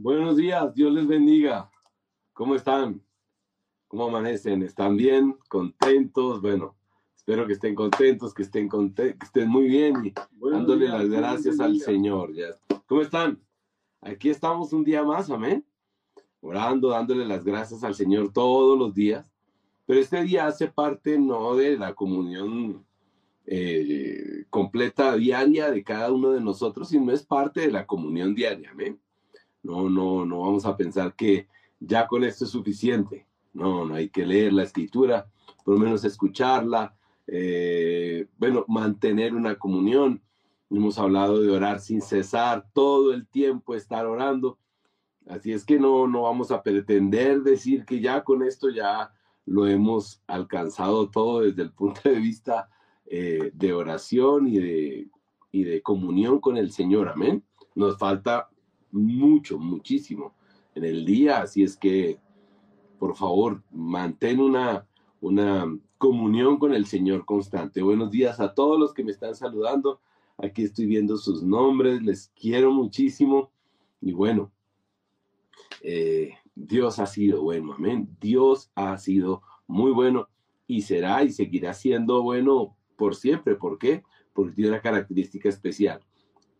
Buenos días, Dios les bendiga. ¿Cómo están? ¿Cómo amanecen? ¿Están bien? ¿Contentos? Bueno, espero que estén contentos, que estén, que estén muy bien y dándole las gracias al Señor. ¿ya? ¿Cómo están? Aquí estamos un día más, amén. Orando, dándole las gracias al Señor todos los días. Pero este día hace parte no de la comunión eh, completa diaria de cada uno de nosotros, sino es parte de la comunión diaria, amén. No, no, no vamos a pensar que ya con esto es suficiente. No, no hay que leer la escritura, por lo menos escucharla, eh, bueno, mantener una comunión. Hemos hablado de orar sin cesar, todo el tiempo estar orando. Así es que no, no vamos a pretender decir que ya con esto ya lo hemos alcanzado todo desde el punto de vista eh, de oración y de, y de comunión con el Señor. Amén. Nos falta mucho, muchísimo en el día, así es que, por favor, mantén una, una comunión con el Señor constante. Buenos días a todos los que me están saludando. Aquí estoy viendo sus nombres, les quiero muchísimo. Y bueno, eh, Dios ha sido bueno, amén. Dios ha sido muy bueno y será y seguirá siendo bueno por siempre. ¿Por qué? Porque tiene una característica especial.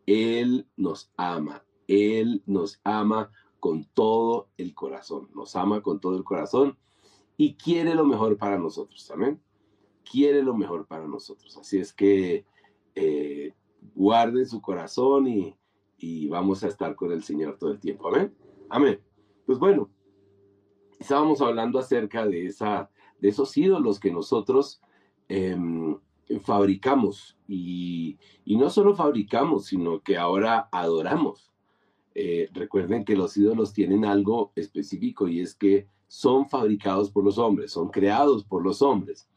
Él nos ama. Él nos ama con todo el corazón. Nos ama con todo el corazón y quiere lo mejor para nosotros. Amén. Quiere lo mejor para nosotros. Así es que eh, guarden su corazón y, vamos a estar con el Señor todo el tiempo. Amén. Amén. Pues bueno, estábamos hablando acerca de, esa, de esos ídolos que nosotros em, fabricamos y, y, no solo fabricamos, sino que ahora adoramos. Eh, recuerden que los ídolos tienen algo específico y es que son fabricados por los hombres, son creados por los hombres.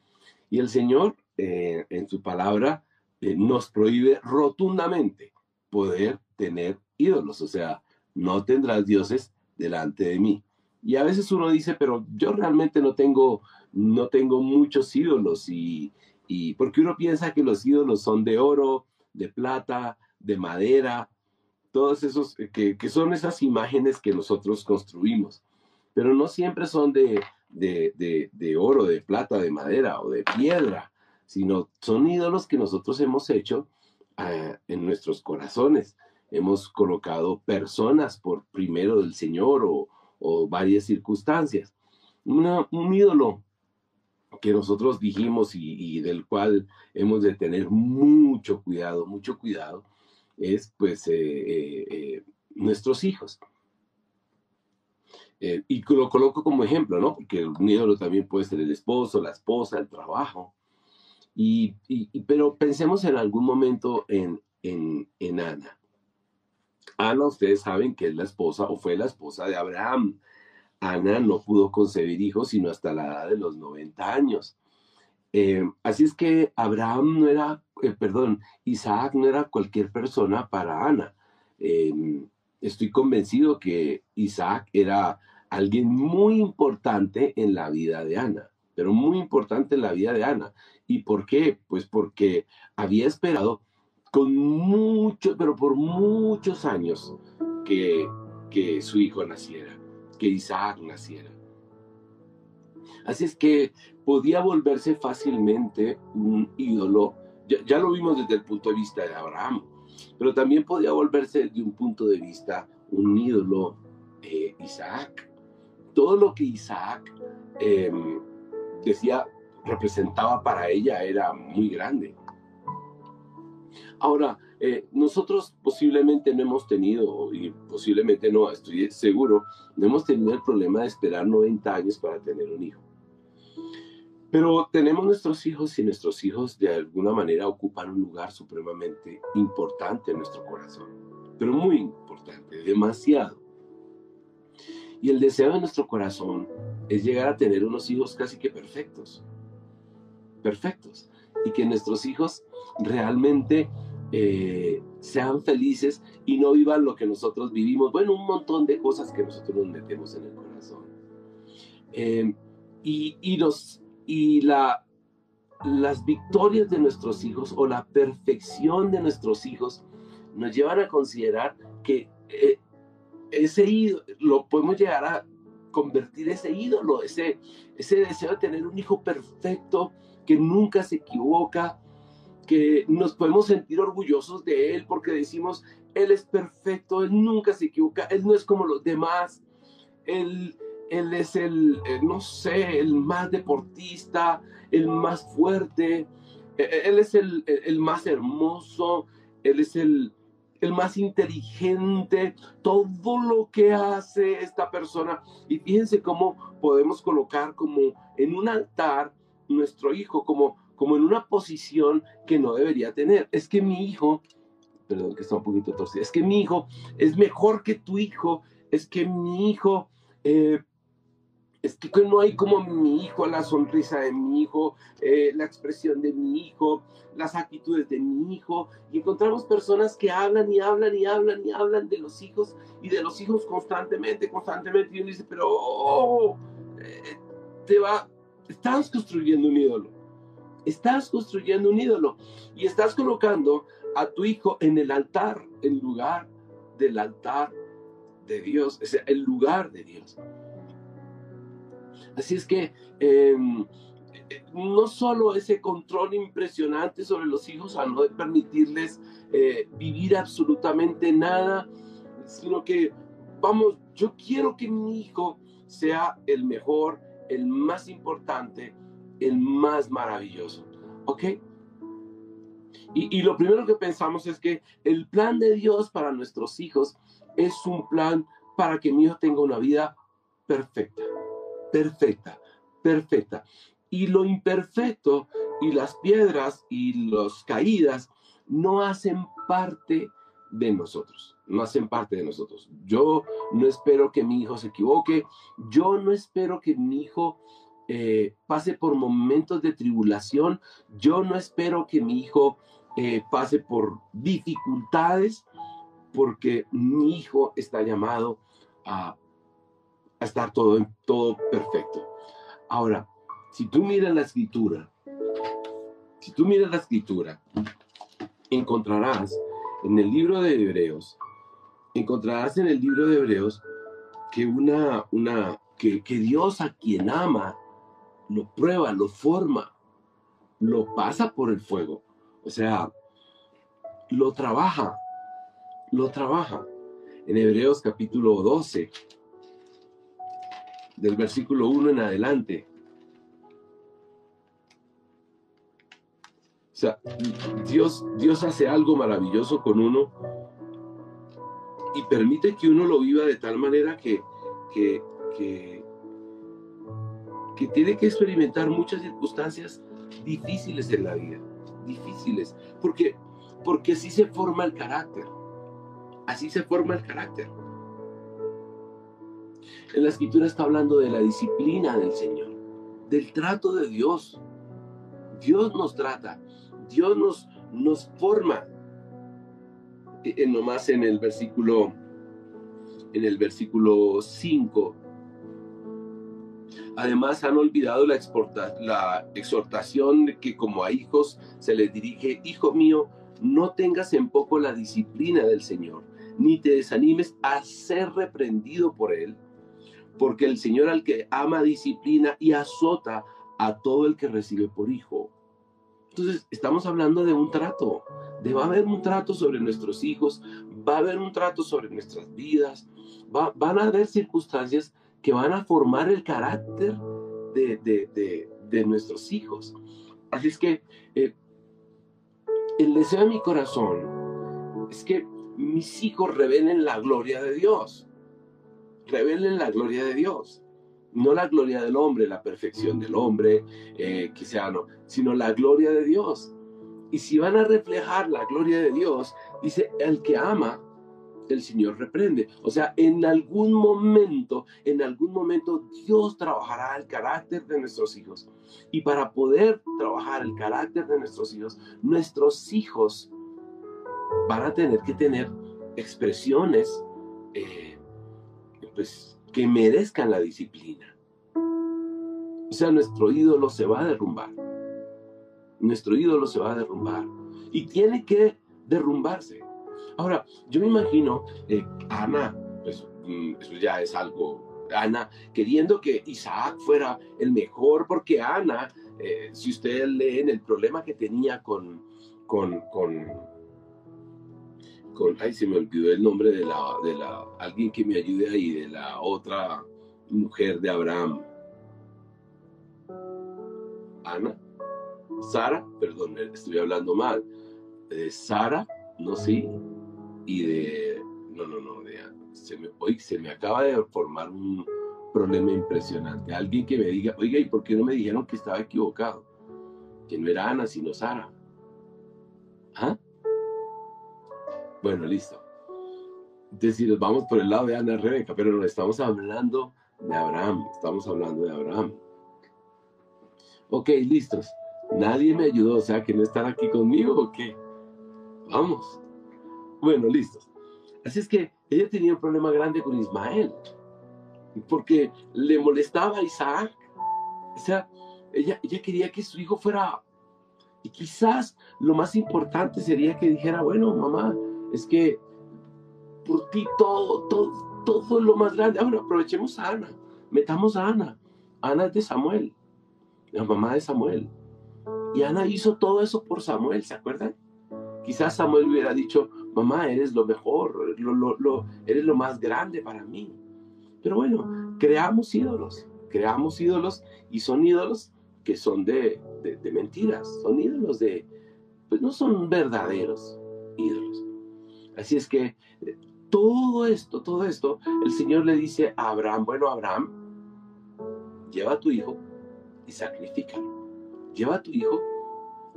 Y el Señor, eh, en su palabra, eh, nos prohíbe rotundamente poder tener ídolos, o sea, no tendrás dioses delante de mí. Y a veces uno dice, pero yo realmente no tengo, no tengo muchos ídolos y, y porque uno piensa que los ídolos son de oro, de plata, de madera, todos esos, eh, que, son esas imágenes que nosotros construimos, pero no siempre son de, de, oro, de plata, de madera o de piedra, sino son ídolos que nosotros hemos hecho ah, en nuestros corazones. Hemos colocado personas por primero del Señor o, varias circunstancias. un ídolo que nosotros dijimos y, del cual hemos de tener mucho cuidado, mucho cuidado, es pues eh, eh, eh, nuestros hijos. y lo coloco como ejemplo, ¿no? Porque un ídolo también puede ser el esposo, la esposa, el trabajo. Y, pero pensemos en algún momento en, en, en Ana. Ana, ustedes saben que es la esposa o fue la esposa de Abraham. Ana no pudo concebir hijos sino hasta la edad de los 90 años. Eh, así es que Abraham no era, eh, perdón, Isaac no era cualquier persona para Ana. Em, estoy convencido que Isaac era alguien muy importante en la vida de Ana, pero muy importante en la vida de Ana. ¿Y por qué? Pues porque había esperado con mucho, pero por muchos años que, que su hijo naciera, que Isaac naciera. Así es que podía volverse fácilmente un ídolo. Ya, lo vimos desde el punto de vista de Abraham, pero también podía volverse desde un punto de vista un ídolo eh, Isaac. Todo lo que Isaac em, decía, representaba para ella era muy grande. Ahora, eh, nosotros posiblemente no hemos tenido, y posiblemente no, estoy seguro, no hemos tenido el problema de esperar 90 años para tener un hijo. Pero tenemos nuestros hijos y nuestros hijos de alguna manera ocupan un lugar supremamente importante en nuestro corazón, pero muy importante, demasiado. Y el deseo de nuestro corazón es llegar a tener unos hijos casi que perfectos, perfectos, y que nuestros hijos realmente eh, sean felices y no vivan lo que nosotros vivimos. Bueno, un montón de cosas que nosotros nos metemos en el corazón. Eh, y, y, nos, y la, las victorias de nuestros hijos o la perfección de nuestros hijos nos llevan a considerar que eh, ese ídolo, lo podemos llegar a convertir ese ídolo, ese, ese deseo de tener un hijo perfecto que nunca se equivoca, que nos podemos sentir orgullosos de él porque decimos, él es perfecto, él nunca se equivoca, él no es como los demás, él, él es el, eh, no sé, el más deportista, el más fuerte, e, e, él es el, el más hermoso, él es el, el más inteligente, todo lo que hace esta persona. Y fíjense cómo podemos colocar como en un altar nuestro hijo, como, como en una posición que no debería tener. Es que mi hijo, perdón que está un poquito torcido, es que mi hijo es mejor que tu hijo, es que mi hijo eh, es que no hay como mi hijo, la sonrisa de mi hijo, eh, la expresión de mi hijo, las actitudes de mi hijo. Y encontramos personas que hablan y hablan y hablan y hablan de los hijos y de los hijos constantemente, constantemente. Y uno dice, pero oh, eh, te va, estás construyendo un ídolo. Estás construyendo un ídolo y estás colocando a tu hijo en el altar, en lugar del altar de Dios, es el lugar de Dios. Así es que em, no solo ese control impresionante sobre los hijos a no permitirles eh, vivir absolutamente nada, sino que, vamos, yo quiero que mi hijo sea el mejor, el más importante, el más maravilloso. ¿Ok? Y, lo primero que pensamos es que el plan de Dios para nuestros hijos es un plan para que mi hijo tenga una vida perfecta perfecta, perfecta. Y lo imperfecto y las piedras y las caídas no hacen parte de nosotros, no hacen parte de nosotros. Yo no espero que mi hijo se equivoque, yo no espero que mi hijo eh, pase por momentos de tribulación, yo no espero que mi hijo eh, pase por dificultades, porque mi hijo está llamado a a estar todo, todo perfecto. Ahora, si tú miras la escritura, si tú miras la escritura, encontrarás en el libro de Hebreos, encontrarás en el libro de Hebreos que una, una, que, que Dios a quien ama, lo prueba, lo forma, lo pasa por el fuego. O sea, lo trabaja, lo trabaja. En Hebreos capítulo 12, del versículo 1 en adelante. O sea, Dios, Dios hace algo maravilloso con uno y permite que uno lo viva de tal manera que, que, que, que tiene que experimentar muchas circunstancias difíciles en la vida, difíciles, porque, porque así se forma el carácter, así se forma el carácter. En la escritura está hablando de la disciplina del Señor, del trato de Dios. Dios nos trata, Dios nos, nos forma. En, e, nomás en el versículo en el versículo 5. Además han olvidado la, exhortación que como a hijos se les dirige, hijo mío, no tengas en poco la disciplina del Señor, ni te desanimes a ser reprendido por Él, porque el Señor al que ama disciplina y azota a todo el que recibe por hijo. Entonces, estamos hablando de un trato, de va a haber un trato sobre nuestros hijos, va a haber un trato sobre nuestras vidas, va, van a haber circunstancias que van a formar el carácter de, de, de, nuestros hijos. Así es que eh, el deseo de mi corazón es que mis hijos revelen la gloria de Dios revelen la gloria de Dios. No la gloria del hombre, la perfección del hombre, eh, no, sino la gloria de Dios. Y si van a reflejar la gloria de Dios, dice, el que ama, el Señor reprende. O sea, en algún momento, en algún momento Dios trabajará el carácter de nuestros hijos. Y para poder trabajar el carácter de nuestros hijos, nuestros hijos van a tener que tener expresiones eh, pues, que merezcan la disciplina. O sea, nuestro ídolo se va a derrumbar. Nuestro ídolo se va a derrumbar. Y tiene que derrumbarse. Ahora, yo me imagino, eh, Ana, pues mm, eso ya es algo. Ana, queriendo que Isaac fuera el mejor, porque Ana, eh, si ustedes leen el problema que tenía con, con, con, ay, se me olvidó el nombre de la, de la, alguien que me ayude ahí, de la otra mujer de Abraham. Ana, Sara, perdón, estoy hablando mal, de Sara, no sí, y de, no, no, no, se me, se me acaba de formar un problema impresionante. Alguien que me diga, oiga, ¿y por qué no me dijeron que estaba equivocado? Que no era Ana, sino Sara. ¿Ah? Bueno, listo. Entonces, si nos vamos por el lado de Ana Rebeca, pero no estamos hablando de Abraham, estamos hablando de Abraham. Ok, listos. Nadie me ayudó, o sea, que no están aquí conmigo o qué. Vamos. Bueno, listos. Así es que ella tenía un problema grande con Ismael, porque le molestaba a Isaac. O sea, ella, ella quería que su hijo fuera... Y quizás lo más importante sería que dijera, bueno, mamá, es que por ti todo, todo, todo lo más grande. Ahora aprovechemos a Ana, metamos a Ana. Ana es de Samuel, la mamá de Samuel. Y Ana hizo todo eso por Samuel, ¿se acuerdan? Quizás Samuel hubiera dicho, mamá, eres lo mejor, eres lo más grande para mí. Pero bueno, creamos ídolos, creamos ídolos y son ídolos que son de, de, mentiras, son ídolos de, pues no son verdaderos ídolos. Así es que eh, todo esto, todo esto, el Señor le dice a Abraham, bueno, Abraham, lleva a tu hijo y sacrifícalo. Lleva a tu hijo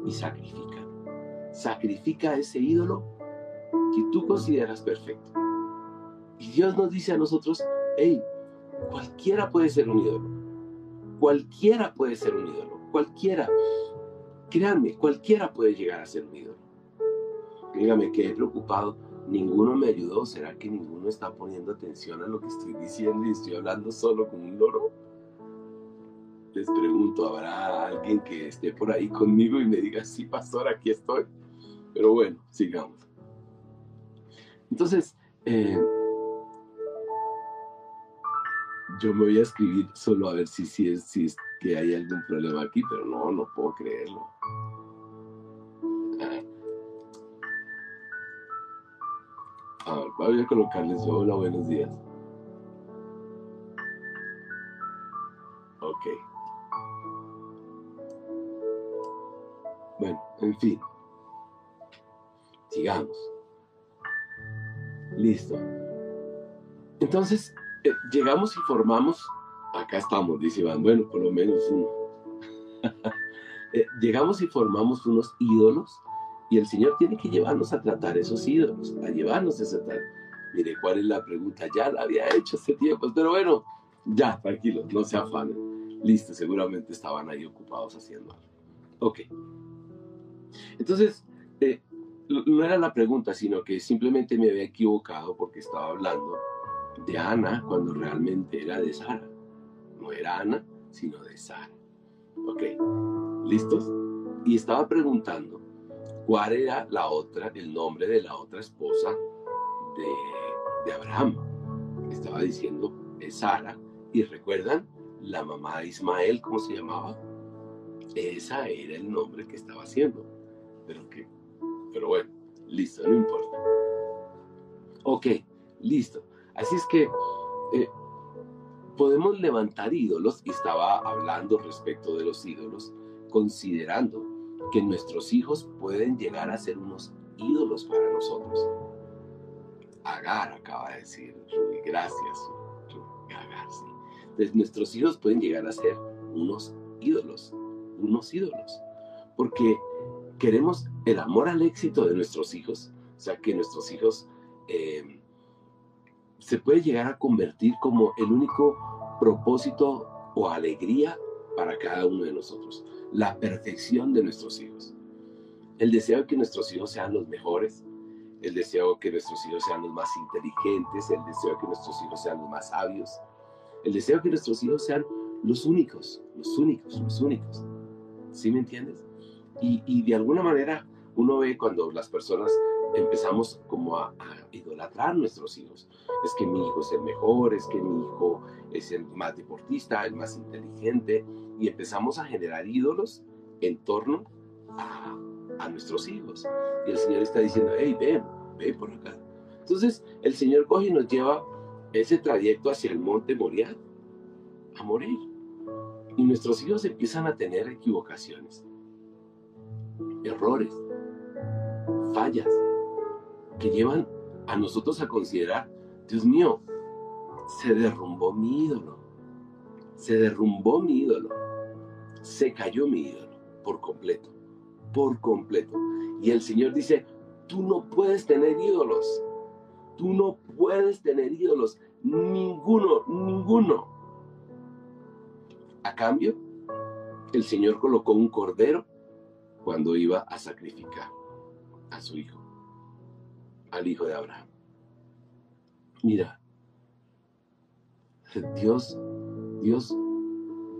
y sacrifícalo. Sacrifica a ese ídolo que tú consideras perfecto. Y Dios nos dice a nosotros, hey, cualquiera puede ser un ídolo. Cualquiera puede ser un ídolo. Cualquiera. Créanme, cualquiera puede llegar a ser un ídolo. Dígame que he preocupado. Ninguno me ayudó. ¿Será que ninguno está poniendo atención a lo que estoy diciendo y estoy hablando solo como un loro? Les pregunto, ¿habrá alguien que esté por ahí conmigo y me diga, sí, pastor, aquí estoy? Pero bueno, sigamos. Entonces, eh, yo me voy a escribir solo a ver si, si, es, que hay algún problema aquí, pero no, no puedo creerlo. A ver, voy a colocarles hola, buenos días. Ok. Bueno, en fin. Sigamos. Listo. Entonces, eh, llegamos y formamos, acá estamos, dice Iván, bueno, por lo menos uno. Eh, llegamos y formamos unos ídolos y el Señor tiene que llevarnos a tratar esos ídolos, a llevarnos a tratar. Mire, ¿cuál es la pregunta? Ya la había hecho hace tiempo, pero bueno, ya, tranquilos, no se afanen. Listo, seguramente estaban ahí ocupados haciendo algo. Ok. Entonces, eh, no era la pregunta, sino que simplemente me había equivocado porque estaba hablando de Ana cuando realmente era de Sara. No era Ana, sino de Sara. Ok, ¿listos? Y estaba preguntando cuál era la otra, el nombre de la otra esposa de, Abraham. Estaba diciendo es Sara. Y recuerdan, la mamá de Ismael, ¿cómo se llamaba? Esa era el nombre que estaba haciendo. Pero que pero bueno, listo, no importa. Ok, listo. Así es que eh, podemos levantar ídolos, y estaba hablando respecto de los ídolos, considerando que nuestros hijos pueden llegar a ser unos ídolos para nosotros. Agar acaba de decir, Rudy, gracias, Agar, sí. Entonces, nuestros hijos pueden llegar a ser unos ídolos, unos ídolos. Porque queremos el amor al éxito de nuestros hijos, o sea, que nuestros hijos eh, se puede llegar a convertir como el único propósito o alegría para cada uno de nosotros, la perfección de nuestros hijos. El deseo de que nuestros hijos sean los mejores, el deseo de que nuestros hijos sean los más inteligentes, el deseo de que nuestros hijos sean los más sabios, el deseo de que nuestros hijos sean los únicos, los únicos, los únicos. ¿Sí me entiendes? Y, de alguna manera uno ve cuando las personas empezamos como a, idolatrar nuestros hijos. Es que mi hijo es el mejor, es que mi hijo es el más deportista, el más inteligente, y empezamos a generar ídolos en torno a, a nuestros hijos. Y el Señor está diciendo, hey, ven, ven por acá. Entonces el Señor coge y nos lleva ese trayecto hacia el monte Moriah a morir. Y nuestros hijos empiezan a tener equivocaciones, errores, fallas, que llevan a nosotros a considerar, Dios mío, se derrumbó mi ídolo, se derrumbó mi ídolo, se cayó mi ídolo por completo, por completo. Y el Señor dice, tú no puedes tener ídolos, tú no puedes tener ídolos, ninguno, ninguno. A cambio, el Señor colocó un cordero cuando iba a sacrificar a su hijo, al hijo de Abraham. Mira, Dios, Dios,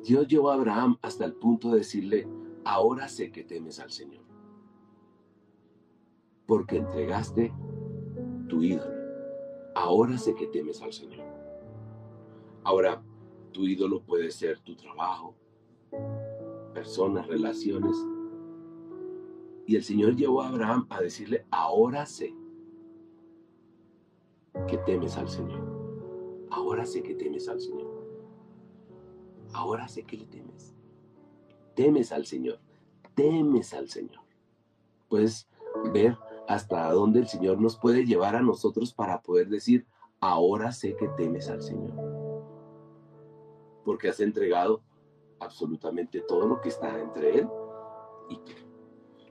Dios llevó a Abraham hasta el punto de decirle, ahora sé que temes al Señor, porque entregaste tu ídolo. Ahora sé que temes al Señor. Ahora, tu ídolo puede ser tu trabajo, personas, relaciones. Y el Señor llevó a Abraham a decirle, ahora sé que temes al Señor. Ahora sé que temes al Señor. Ahora sé que le temes. Temes al Señor. Temes al Señor. Puedes ver hasta dónde el Señor nos puede llevar a nosotros para poder decir, ahora sé que temes al Señor porque has entregado absolutamente todo lo que está entre él y tú.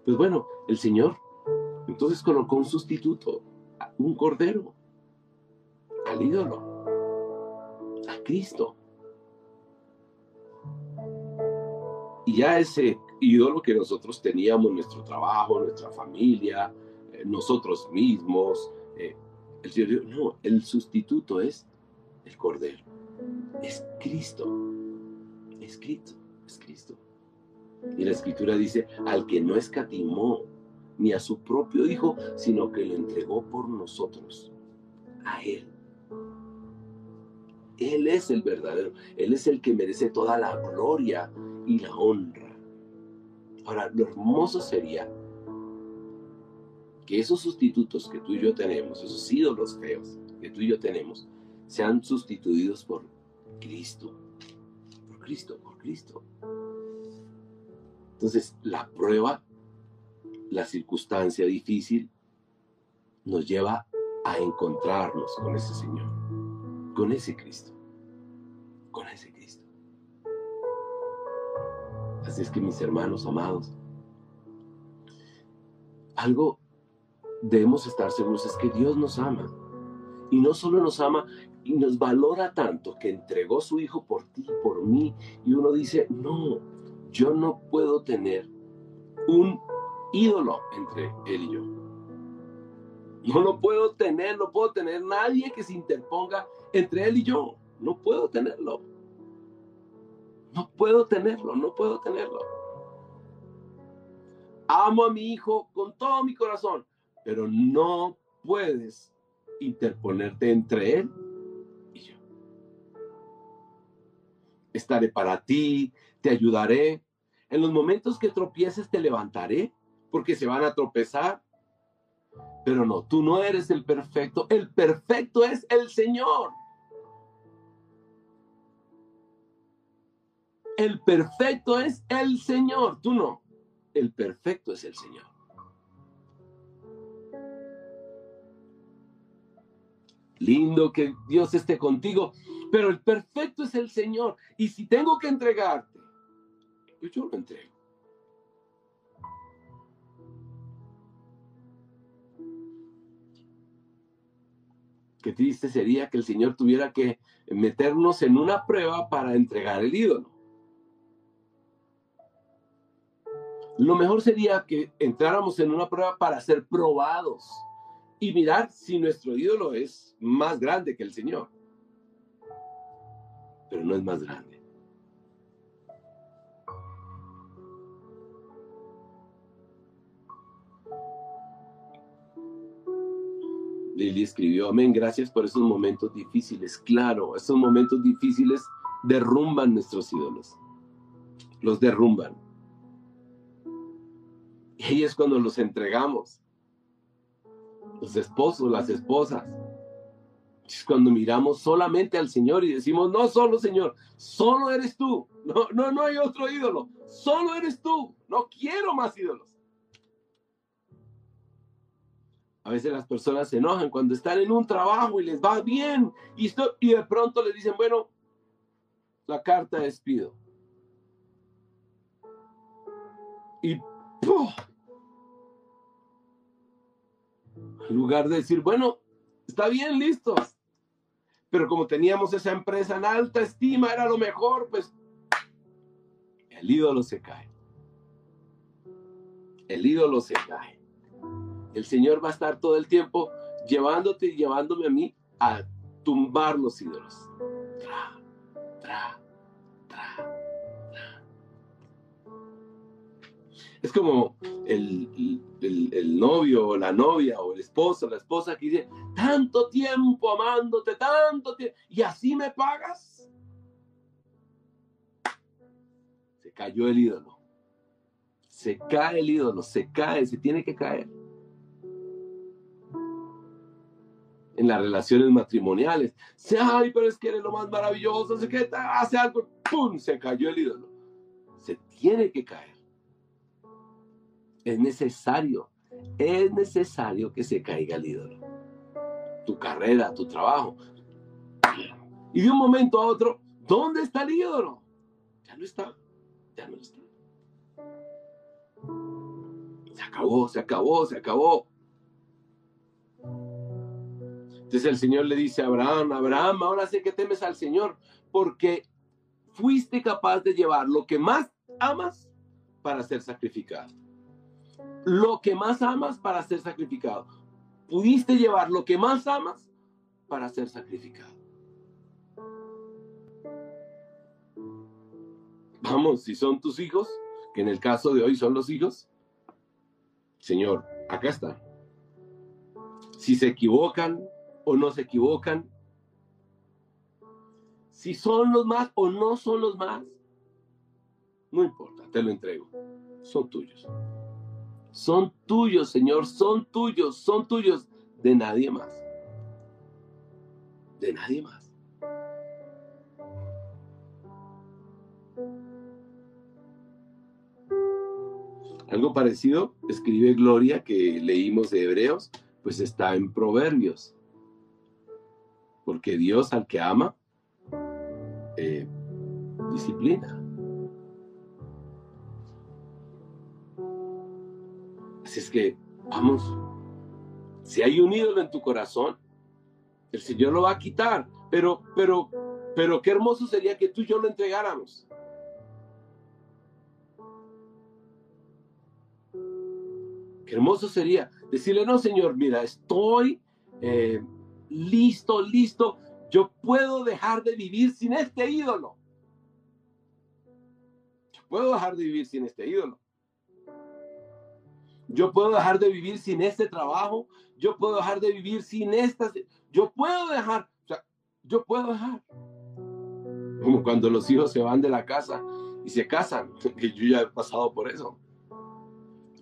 Pues bueno, el Señor entonces colocó un sustituto, un cordero, al ídolo, a Cristo. Y ya ese ídolo que nosotros teníamos, nuestro trabajo, nuestra familia, eh, nosotros mismos, eh, el Señor dijo, no, el sustituto es el cordero es Cristo. Es Cristo, es Cristo. Y la escritura dice, al que no escatimó ni a su propio Hijo, sino que lo entregó por nosotros, a Él. Él es el verdadero, Él es el que merece toda la gloria y la honra. Ahora, lo hermoso sería que esos sustitutos que tú y yo tenemos, esos ídolos feos que tú y yo tenemos, sean sustituidos por Cristo, por Cristo, por Cristo. Entonces, la prueba, la circunstancia difícil, nos lleva a encontrarnos con ese Señor, con ese Cristo, con ese Cristo. Así es que mis hermanos amados, algo debemos estar seguros es que Dios nos ama. Y no solo nos ama y nos valora tanto que entregó su hijo por ti, por mí, y uno dice, no, yo no puedo tener un ídolo entre él y yo. No lo puedo tener, no puedo tener nadie que se interponga entre él y yo. No puedo tenerlo. No puedo tenerlo, no puedo tenerlo. Amo a mi hijo con todo mi corazón, pero no puedes interponerte entre él estaré para ti, te ayudaré. En los momentos que tropieces te levantaré, porque se van a tropezar. Pero no, tú no eres el perfecto, el perfecto es el Señor. El perfecto es el Señor, tú no. El perfecto es el Señor. Lindo que Dios esté contigo, pero el perfecto es el Señor. Y si tengo que entregarte, yo lo entrego. Qué triste sería que el Señor tuviera que meternos en una prueba para entregar el ídolo. Lo mejor sería que entráramos en una prueba para ser probados y mirar si nuestro ídolo es más grande que el Señor pero no es más grande. Lili escribió, amén, gracias por esos momentos difíciles. Claro, esos momentos difíciles derrumban nuestros ídolos. Los derrumban. Y ahí es cuando los entregamos. Los esposos, las esposas. Es cuando miramos solamente al Señor y decimos, no solo Señor, solo eres tú. No, no, no hay otro ídolo. Solo eres tú. No quiero más ídolos. A veces las personas se enojan cuando están en un trabajo y les va bien y, y de pronto les dicen, bueno, la carta de despido. Y en lugar de decir, bueno, está bien, listos. Pero como teníamos esa empresa en alta estima, era lo mejor, pues el ídolo se cae. El ídolo se cae. El Señor va a estar todo el tiempo llevándote y llevándome a mí a tumbar los ídolos. Tra, tra, tra, es como el, el, novio o la novia o el esposo, la esposa que dice, tanto tiempo amándote, tanto tiempo, y así me pagas. Se cayó el ídolo. Se cae el ídolo, se cae, se tiene que caer. En las relaciones matrimoniales. Se, ay, pero es que eres lo más maravilloso, sé que hace algo, ¡pum! Se cayó el ídolo. Se tiene que caer. Es necesario, es necesario que se caiga el ídolo. Tu carrera, tu trabajo. Y de un momento a otro, ¿dónde está el ídolo? Ya no está, ya no está. Se acabó, se acabó, se acabó. Entonces el Señor le dice a Abraham, Abraham, ahora sé que temes al Señor porque fuiste capaz de llevar lo que más amas para ser sacrificado. Lo que más amas para ser sacrificado. Pudiste llevar lo que más amas para ser sacrificado. Vamos, si son tus hijos, que en el caso de hoy son los hijos, Señor, acá está. Si se equivocan, o no se equivocan, si son los más o no son los más, no importa, te lo entrego, son tuyos. Son tuyos, Señor, son tuyos, son tuyos, de nadie más. De nadie más. Algo parecido escribe Gloria que leímos de Hebreos, pues está en Proverbios porque Dios al que ama, eh, disciplina. Así es que, vamos, si hay un ídolo en tu corazón, el Señor lo va a quitar, pero, pero, pero qué hermoso sería que tú y yo lo entregáramos. Qué hermoso sería decirle, no, Señor, mira, estoy eh, listo, listo, yo puedo dejar de vivir sin este ídolo. Puedo dejar de vivir sin este ídolo. Yo puedo dejar de vivir sin este trabajo. Yo puedo dejar de vivir sin estas. Yo puedo dejar. O sea, yo puedo dejar. Como cuando los hijos se van de la casa y se casan, que yo ya he pasado por eso.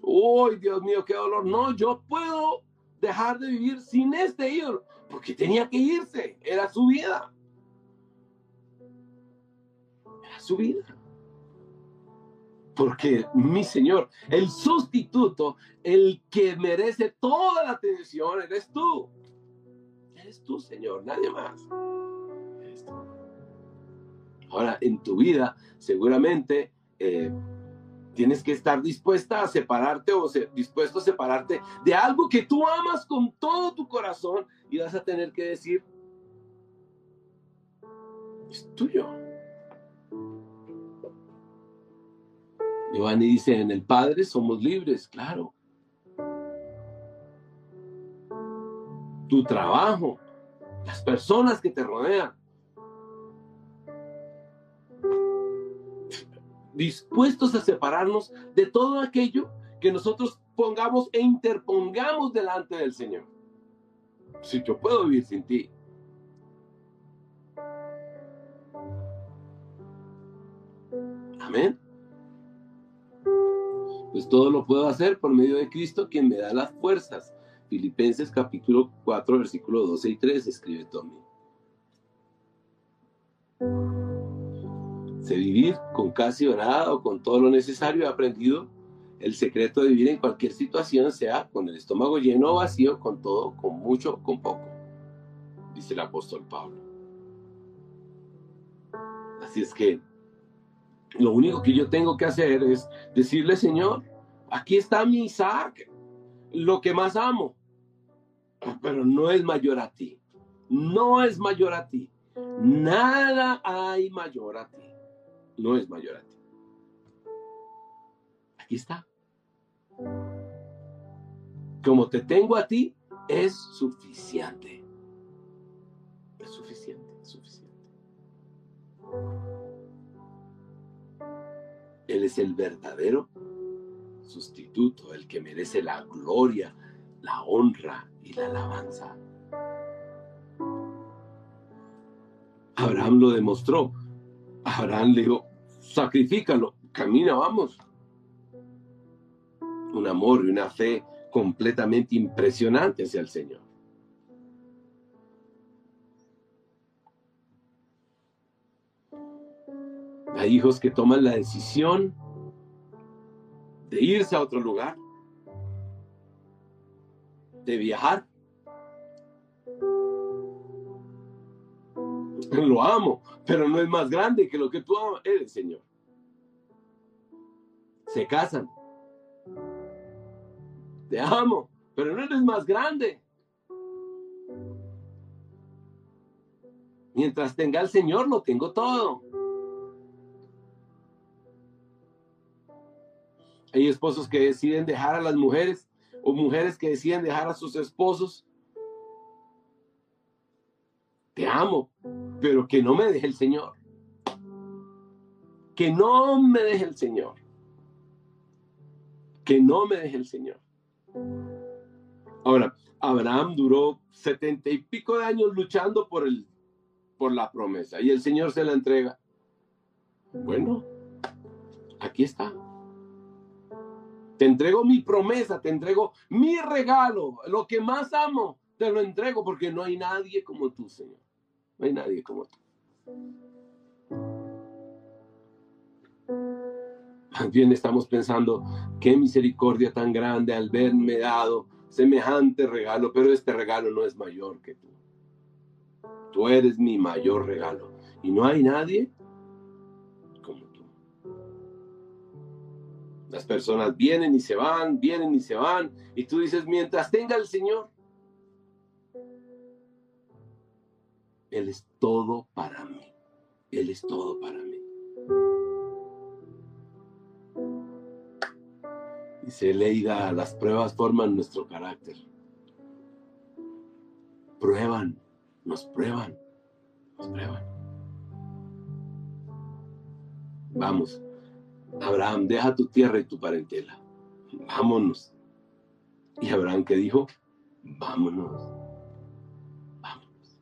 Uy, Dios mío, qué dolor. No, yo puedo dejar de vivir sin este ídolo porque tenía que irse, era su vida. Era su vida. Porque mi Señor, el sustituto, el que merece toda la atención, eres tú. Eres tú, Señor, nadie más. Ahora, en tu vida, seguramente eh, tienes que estar dispuesta a separarte o dispuesto a separarte de algo que tú amas con todo tu corazón y vas a tener que decir, es tuyo. Giovanni dice, en el Padre somos libres, claro. Tu trabajo, las personas que te rodean. Dispuestos a separarnos de todo aquello que nosotros pongamos e interpongamos delante del Señor. Si yo puedo vivir sin ti. Amén. Pues todo lo puedo hacer por medio de Cristo quien me da las fuerzas. Filipenses capítulo 4, versículo 12 y 13, escribe Tommy. Sé vivir con casi nada o con todo lo necesario. He aprendido el secreto de vivir en cualquier situación, sea con el estómago lleno o vacío, con todo, con mucho con poco, dice el apóstol Pablo. Así es que lo único que yo tengo que hacer es decirle, Señor, aquí está mi Isaac, lo que más amo, pero no es mayor a ti, no es mayor a ti, nada hay mayor a ti, no es mayor a ti. Aquí está. Como te tengo a ti, es suficiente. Es suficiente, es suficiente. Él es el verdadero sustituto, el que merece la gloria, la honra y la alabanza. Abraham lo demostró. Abraham le dijo, sacrifícalo, camina, vamos un amor y una fe completamente impresionante hacia el Señor. Hay hijos que toman la decisión de irse a otro lugar, de viajar. Lo amo, pero no es más grande que lo que tú eres, Señor. Se casan, te amo, pero no eres más grande. Mientras tenga al Señor, lo tengo todo. Hay esposos que deciden dejar a las mujeres o mujeres que deciden dejar a sus esposos. Te amo, pero que no me deje el Señor. Que no me deje el Señor. Que no me deje el Señor. Ahora, Abraham duró setenta y pico de años luchando por, el, por la promesa y el Señor se la entrega. Bueno, aquí está. Te entrego mi promesa, te entrego mi regalo, lo que más amo, te lo entrego porque no hay nadie como tú, Señor. No hay nadie como tú. Bien estamos pensando, qué misericordia tan grande al verme dado semejante regalo, pero este regalo no es mayor que tú. Tú eres mi mayor regalo y no hay nadie como tú. Las personas vienen y se van, vienen y se van, y tú dices, mientras tenga el Señor, Él es todo para mí. Él es todo para mí. Dice Leida, las pruebas forman nuestro carácter. Prueban, nos prueban, nos prueban. Vamos, Abraham, deja tu tierra y tu parentela. Vámonos. Y Abraham que dijo, vámonos, vámonos.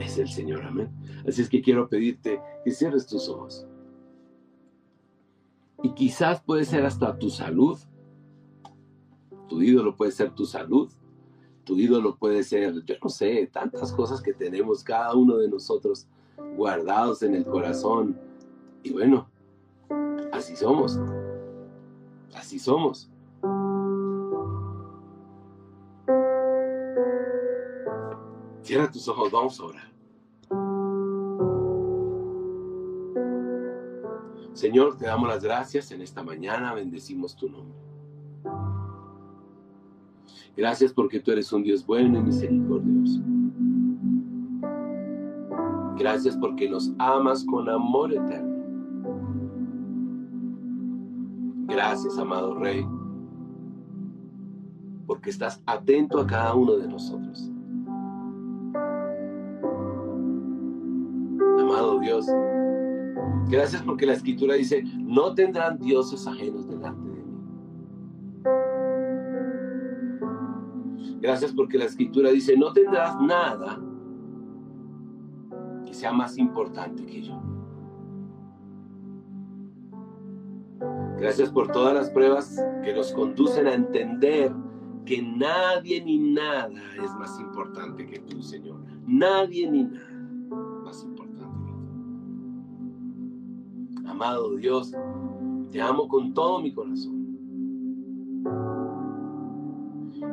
Es el Señor, amén. Así es que quiero pedirte que cierres tus ojos. Y quizás puede ser hasta tu salud. Tu ídolo puede ser tu salud. Tu ídolo puede ser, yo no sé, tantas cosas que tenemos cada uno de nosotros guardados en el corazón. Y bueno, así somos. Así somos. Cierra tus ojos, vamos a orar. Señor, te damos las gracias en esta mañana, bendecimos tu nombre. Gracias porque tú eres un Dios bueno y misericordioso. Gracias porque nos amas con amor eterno. Gracias, amado Rey, porque estás atento a cada uno de nosotros. Gracias porque la escritura dice, no tendrán dioses ajenos delante de mí. Gracias porque la escritura dice, no tendrás nada que sea más importante que yo. Gracias por todas las pruebas que nos conducen a entender que nadie ni nada es más importante que tú, Señor. Nadie ni nada Dios, te amo con todo mi corazón.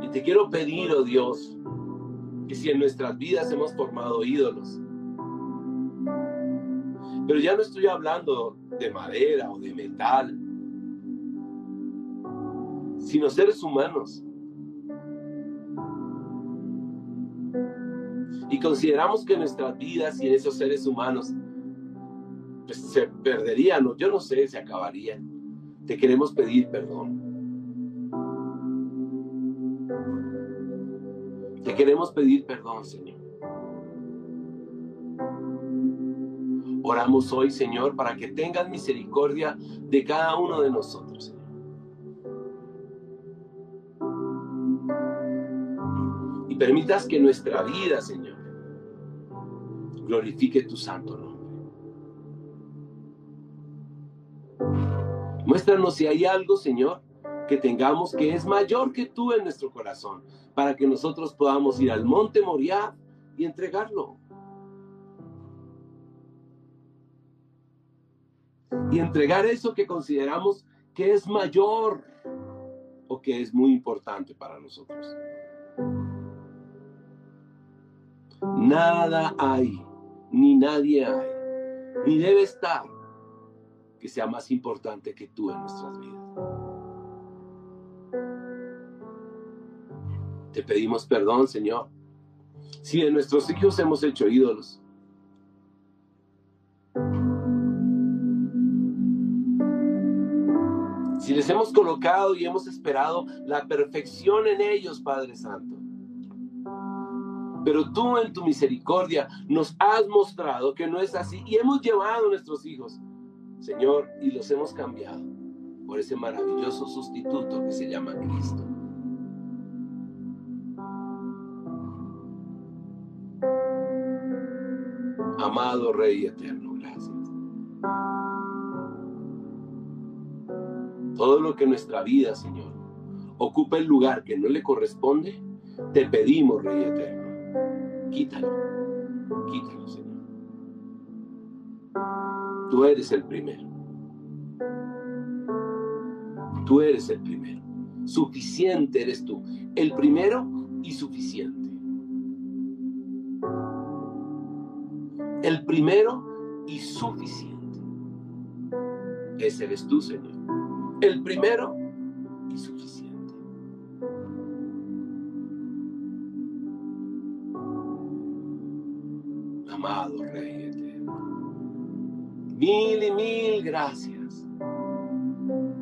Y te quiero pedir, oh Dios, que si en nuestras vidas hemos formado ídolos, pero ya no estoy hablando de madera o de metal, sino seres humanos. Y consideramos que nuestras vidas y esos seres humanos se perderían, o yo no sé, se acabarían. Te queremos pedir perdón. Te queremos pedir perdón, Señor. Oramos hoy, Señor, para que tengas misericordia de cada uno de nosotros, Señor. permitas que nuestra vida, Señor, glorifique tu santo nombre. Muéstranos si hay algo, Señor, que tengamos que es mayor que tú en nuestro corazón, para que nosotros podamos ir al monte Moriah y entregarlo. Y entregar eso que consideramos que es mayor o que es muy importante para nosotros. Nada hay, ni nadie hay, ni debe estar que sea más importante que tú en nuestras vidas. Te pedimos perdón, Señor, si de nuestros hijos hemos hecho ídolos. Si les hemos colocado y hemos esperado la perfección en ellos, Padre Santo. Pero tú en tu misericordia nos has mostrado que no es así y hemos llevado a nuestros hijos, Señor, y los hemos cambiado por ese maravilloso sustituto que se llama Cristo. Amado Rey eterno, gracias. Todo lo que nuestra vida, Señor, ocupa el lugar que no le corresponde, te pedimos, Rey eterno Quítalo. Quítalo, Señor. Tú eres el primero. Tú eres el primero. Suficiente eres tú. El primero y suficiente. El primero y suficiente. Ese eres tú, Señor. El primero y suficiente. Mil y mil gracias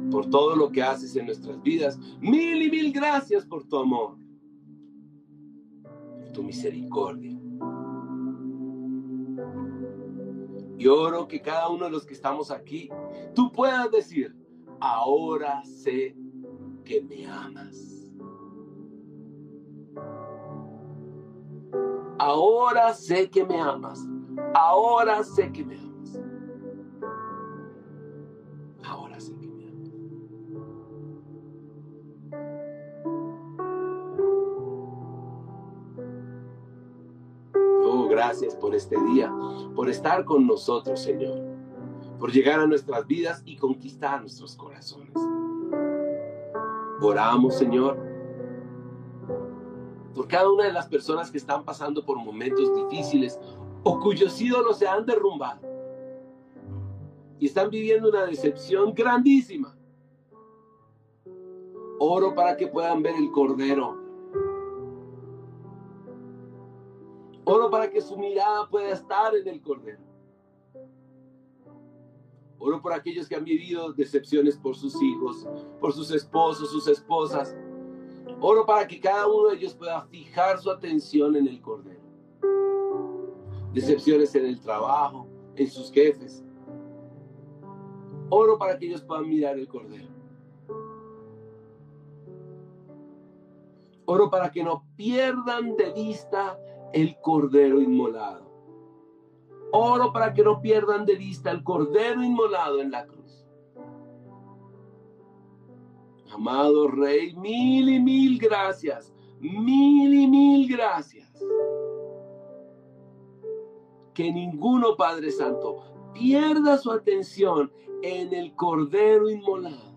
por todo lo que haces en nuestras vidas. Mil y mil gracias por tu amor, por tu misericordia. Y oro que cada uno de los que estamos aquí, tú puedas decir, ahora sé que me amas. Ahora sé que me amas. Ahora sé que me amas. Gracias por este día, por estar con nosotros, Señor, por llegar a nuestras vidas y conquistar nuestros corazones. Oramos, Señor, por cada una de las personas que están pasando por momentos difíciles o cuyos ídolos se han derrumbado y están viviendo una decepción grandísima. Oro para que puedan ver el Cordero Oro para que su mirada pueda estar en el Cordero. Oro por aquellos que han vivido decepciones por sus hijos, por sus esposos, sus esposas. Oro para que cada uno de ellos pueda fijar su atención en el Cordero. Decepciones en el trabajo, en sus jefes. Oro para que ellos puedan mirar el Cordero. Oro para que no pierdan de vista el cordero inmolado. Oro para que no pierdan de vista el cordero inmolado en la cruz. Amado Rey, mil y mil gracias. Mil y mil gracias. Que ninguno, Padre Santo, pierda su atención en el cordero inmolado.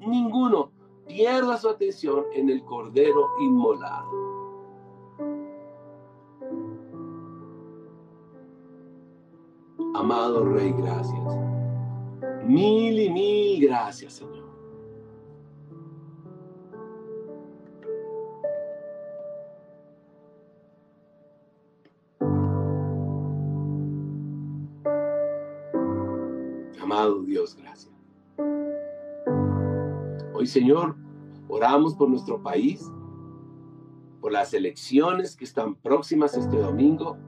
Ninguno pierda su atención en el cordero inmolado. Amado Rey, gracias. Mil y mil gracias, Señor. Amado Dios, gracias. Hoy, Señor, oramos por nuestro país, por las elecciones que están próximas este domingo.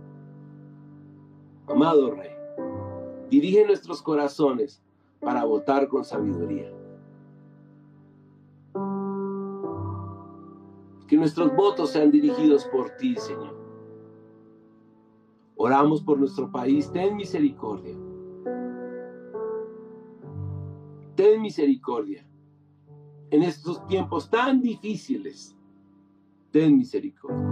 Amado Rey, Dirige nuestros corazones para votar con sabiduría. Que nuestros votos sean dirigidos por ti, Señor. Oramos por nuestro país. Ten misericordia. Ten misericordia. En estos tiempos tan difíciles, ten misericordia.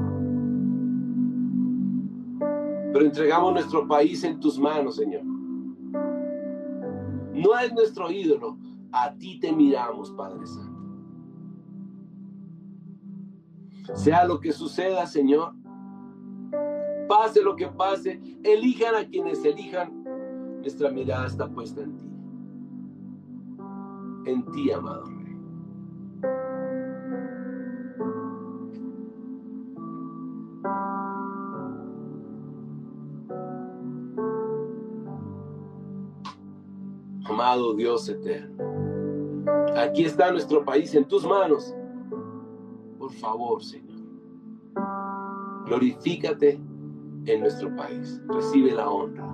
Pero entregamos nuestro país en tus manos, Señor no es nuestro ídolo. A ti te miramos, Padre Santo. Sea lo que suceda, Señor. Pase lo que pase. Elijan a quienes elijan. Nuestra mirada está puesta en ti. En ti, amado Dios eterno. Aquí está nuestro país en tus manos. Por favor, Señor. Glorifícate en nuestro país. Recibe la honra.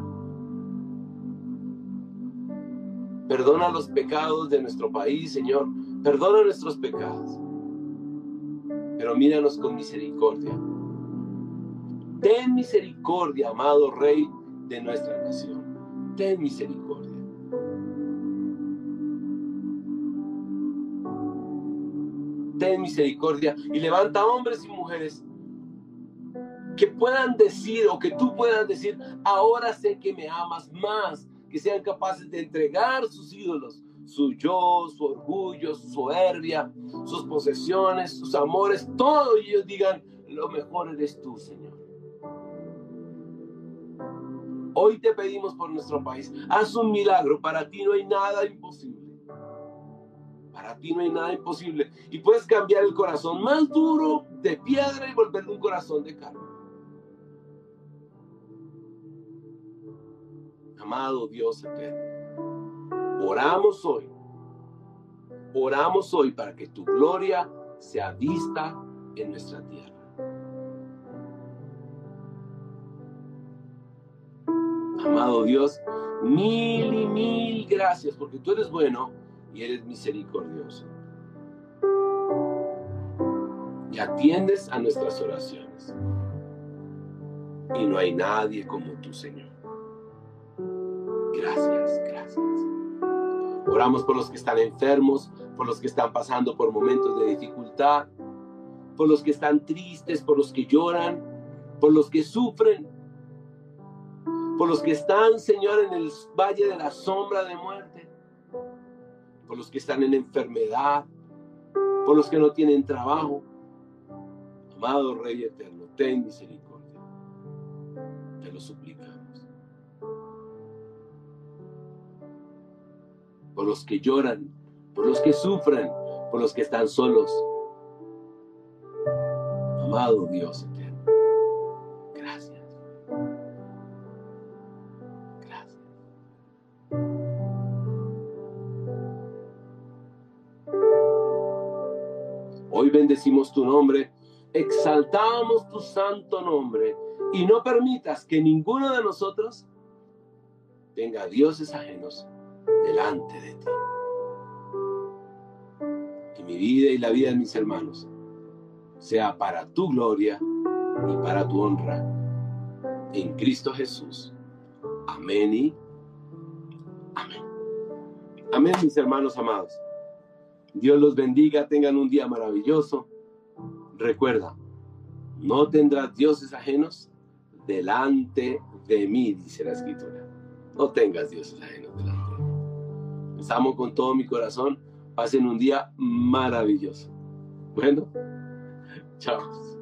Perdona los pecados de nuestro país, Señor. Perdona nuestros pecados. Pero míranos con misericordia. Ten misericordia, amado Rey de nuestra nación. Ten misericordia. Ten misericordia y levanta hombres y mujeres que puedan decir o que tú puedas decir, ahora sé que me amas más, que sean capaces de entregar sus ídolos, su yo, su orgullo, su soberbia, sus posesiones, sus amores, todo y ellos digan, lo mejor eres tú, Señor. Hoy te pedimos por nuestro país, haz un milagro, para ti no hay nada imposible. Para ti no hay nada imposible. Y puedes cambiar el corazón más duro de piedra y volverlo un corazón de carne. Amado Dios eterno, oramos hoy. Oramos hoy para que tu gloria sea vista en nuestra tierra. Amado Dios, mil y mil gracias porque tú eres bueno y eres misericordioso. Y atiendes a nuestras oraciones. Y no hay nadie como tú, Señor. Gracias, gracias. Oramos por los que están enfermos, por los que están pasando por momentos de dificultad, por los que están tristes, por los que lloran, por los que sufren, por los que están, Señor, en el valle de la sombra de muerte por los que están en enfermedad, por los que no tienen trabajo. Amado Rey Eterno, ten misericordia. Te lo suplicamos. Por los que lloran, por los que sufren, por los que están solos. Amado Dios tu nombre, exaltamos tu santo nombre y no permitas que ninguno de nosotros tenga dioses ajenos delante de ti. Que mi vida y la vida de mis hermanos sea para tu gloria y para tu honra. En Cristo Jesús. Amén y amén. Amén, mis hermanos amados. Dios los bendiga, tengan un día maravilloso. Recuerda, no tendrás dioses ajenos delante de mí, dice la escritura. No tengas dioses ajenos delante de mí. Les amo con todo mi corazón. Pasen un día maravilloso. Bueno, chao.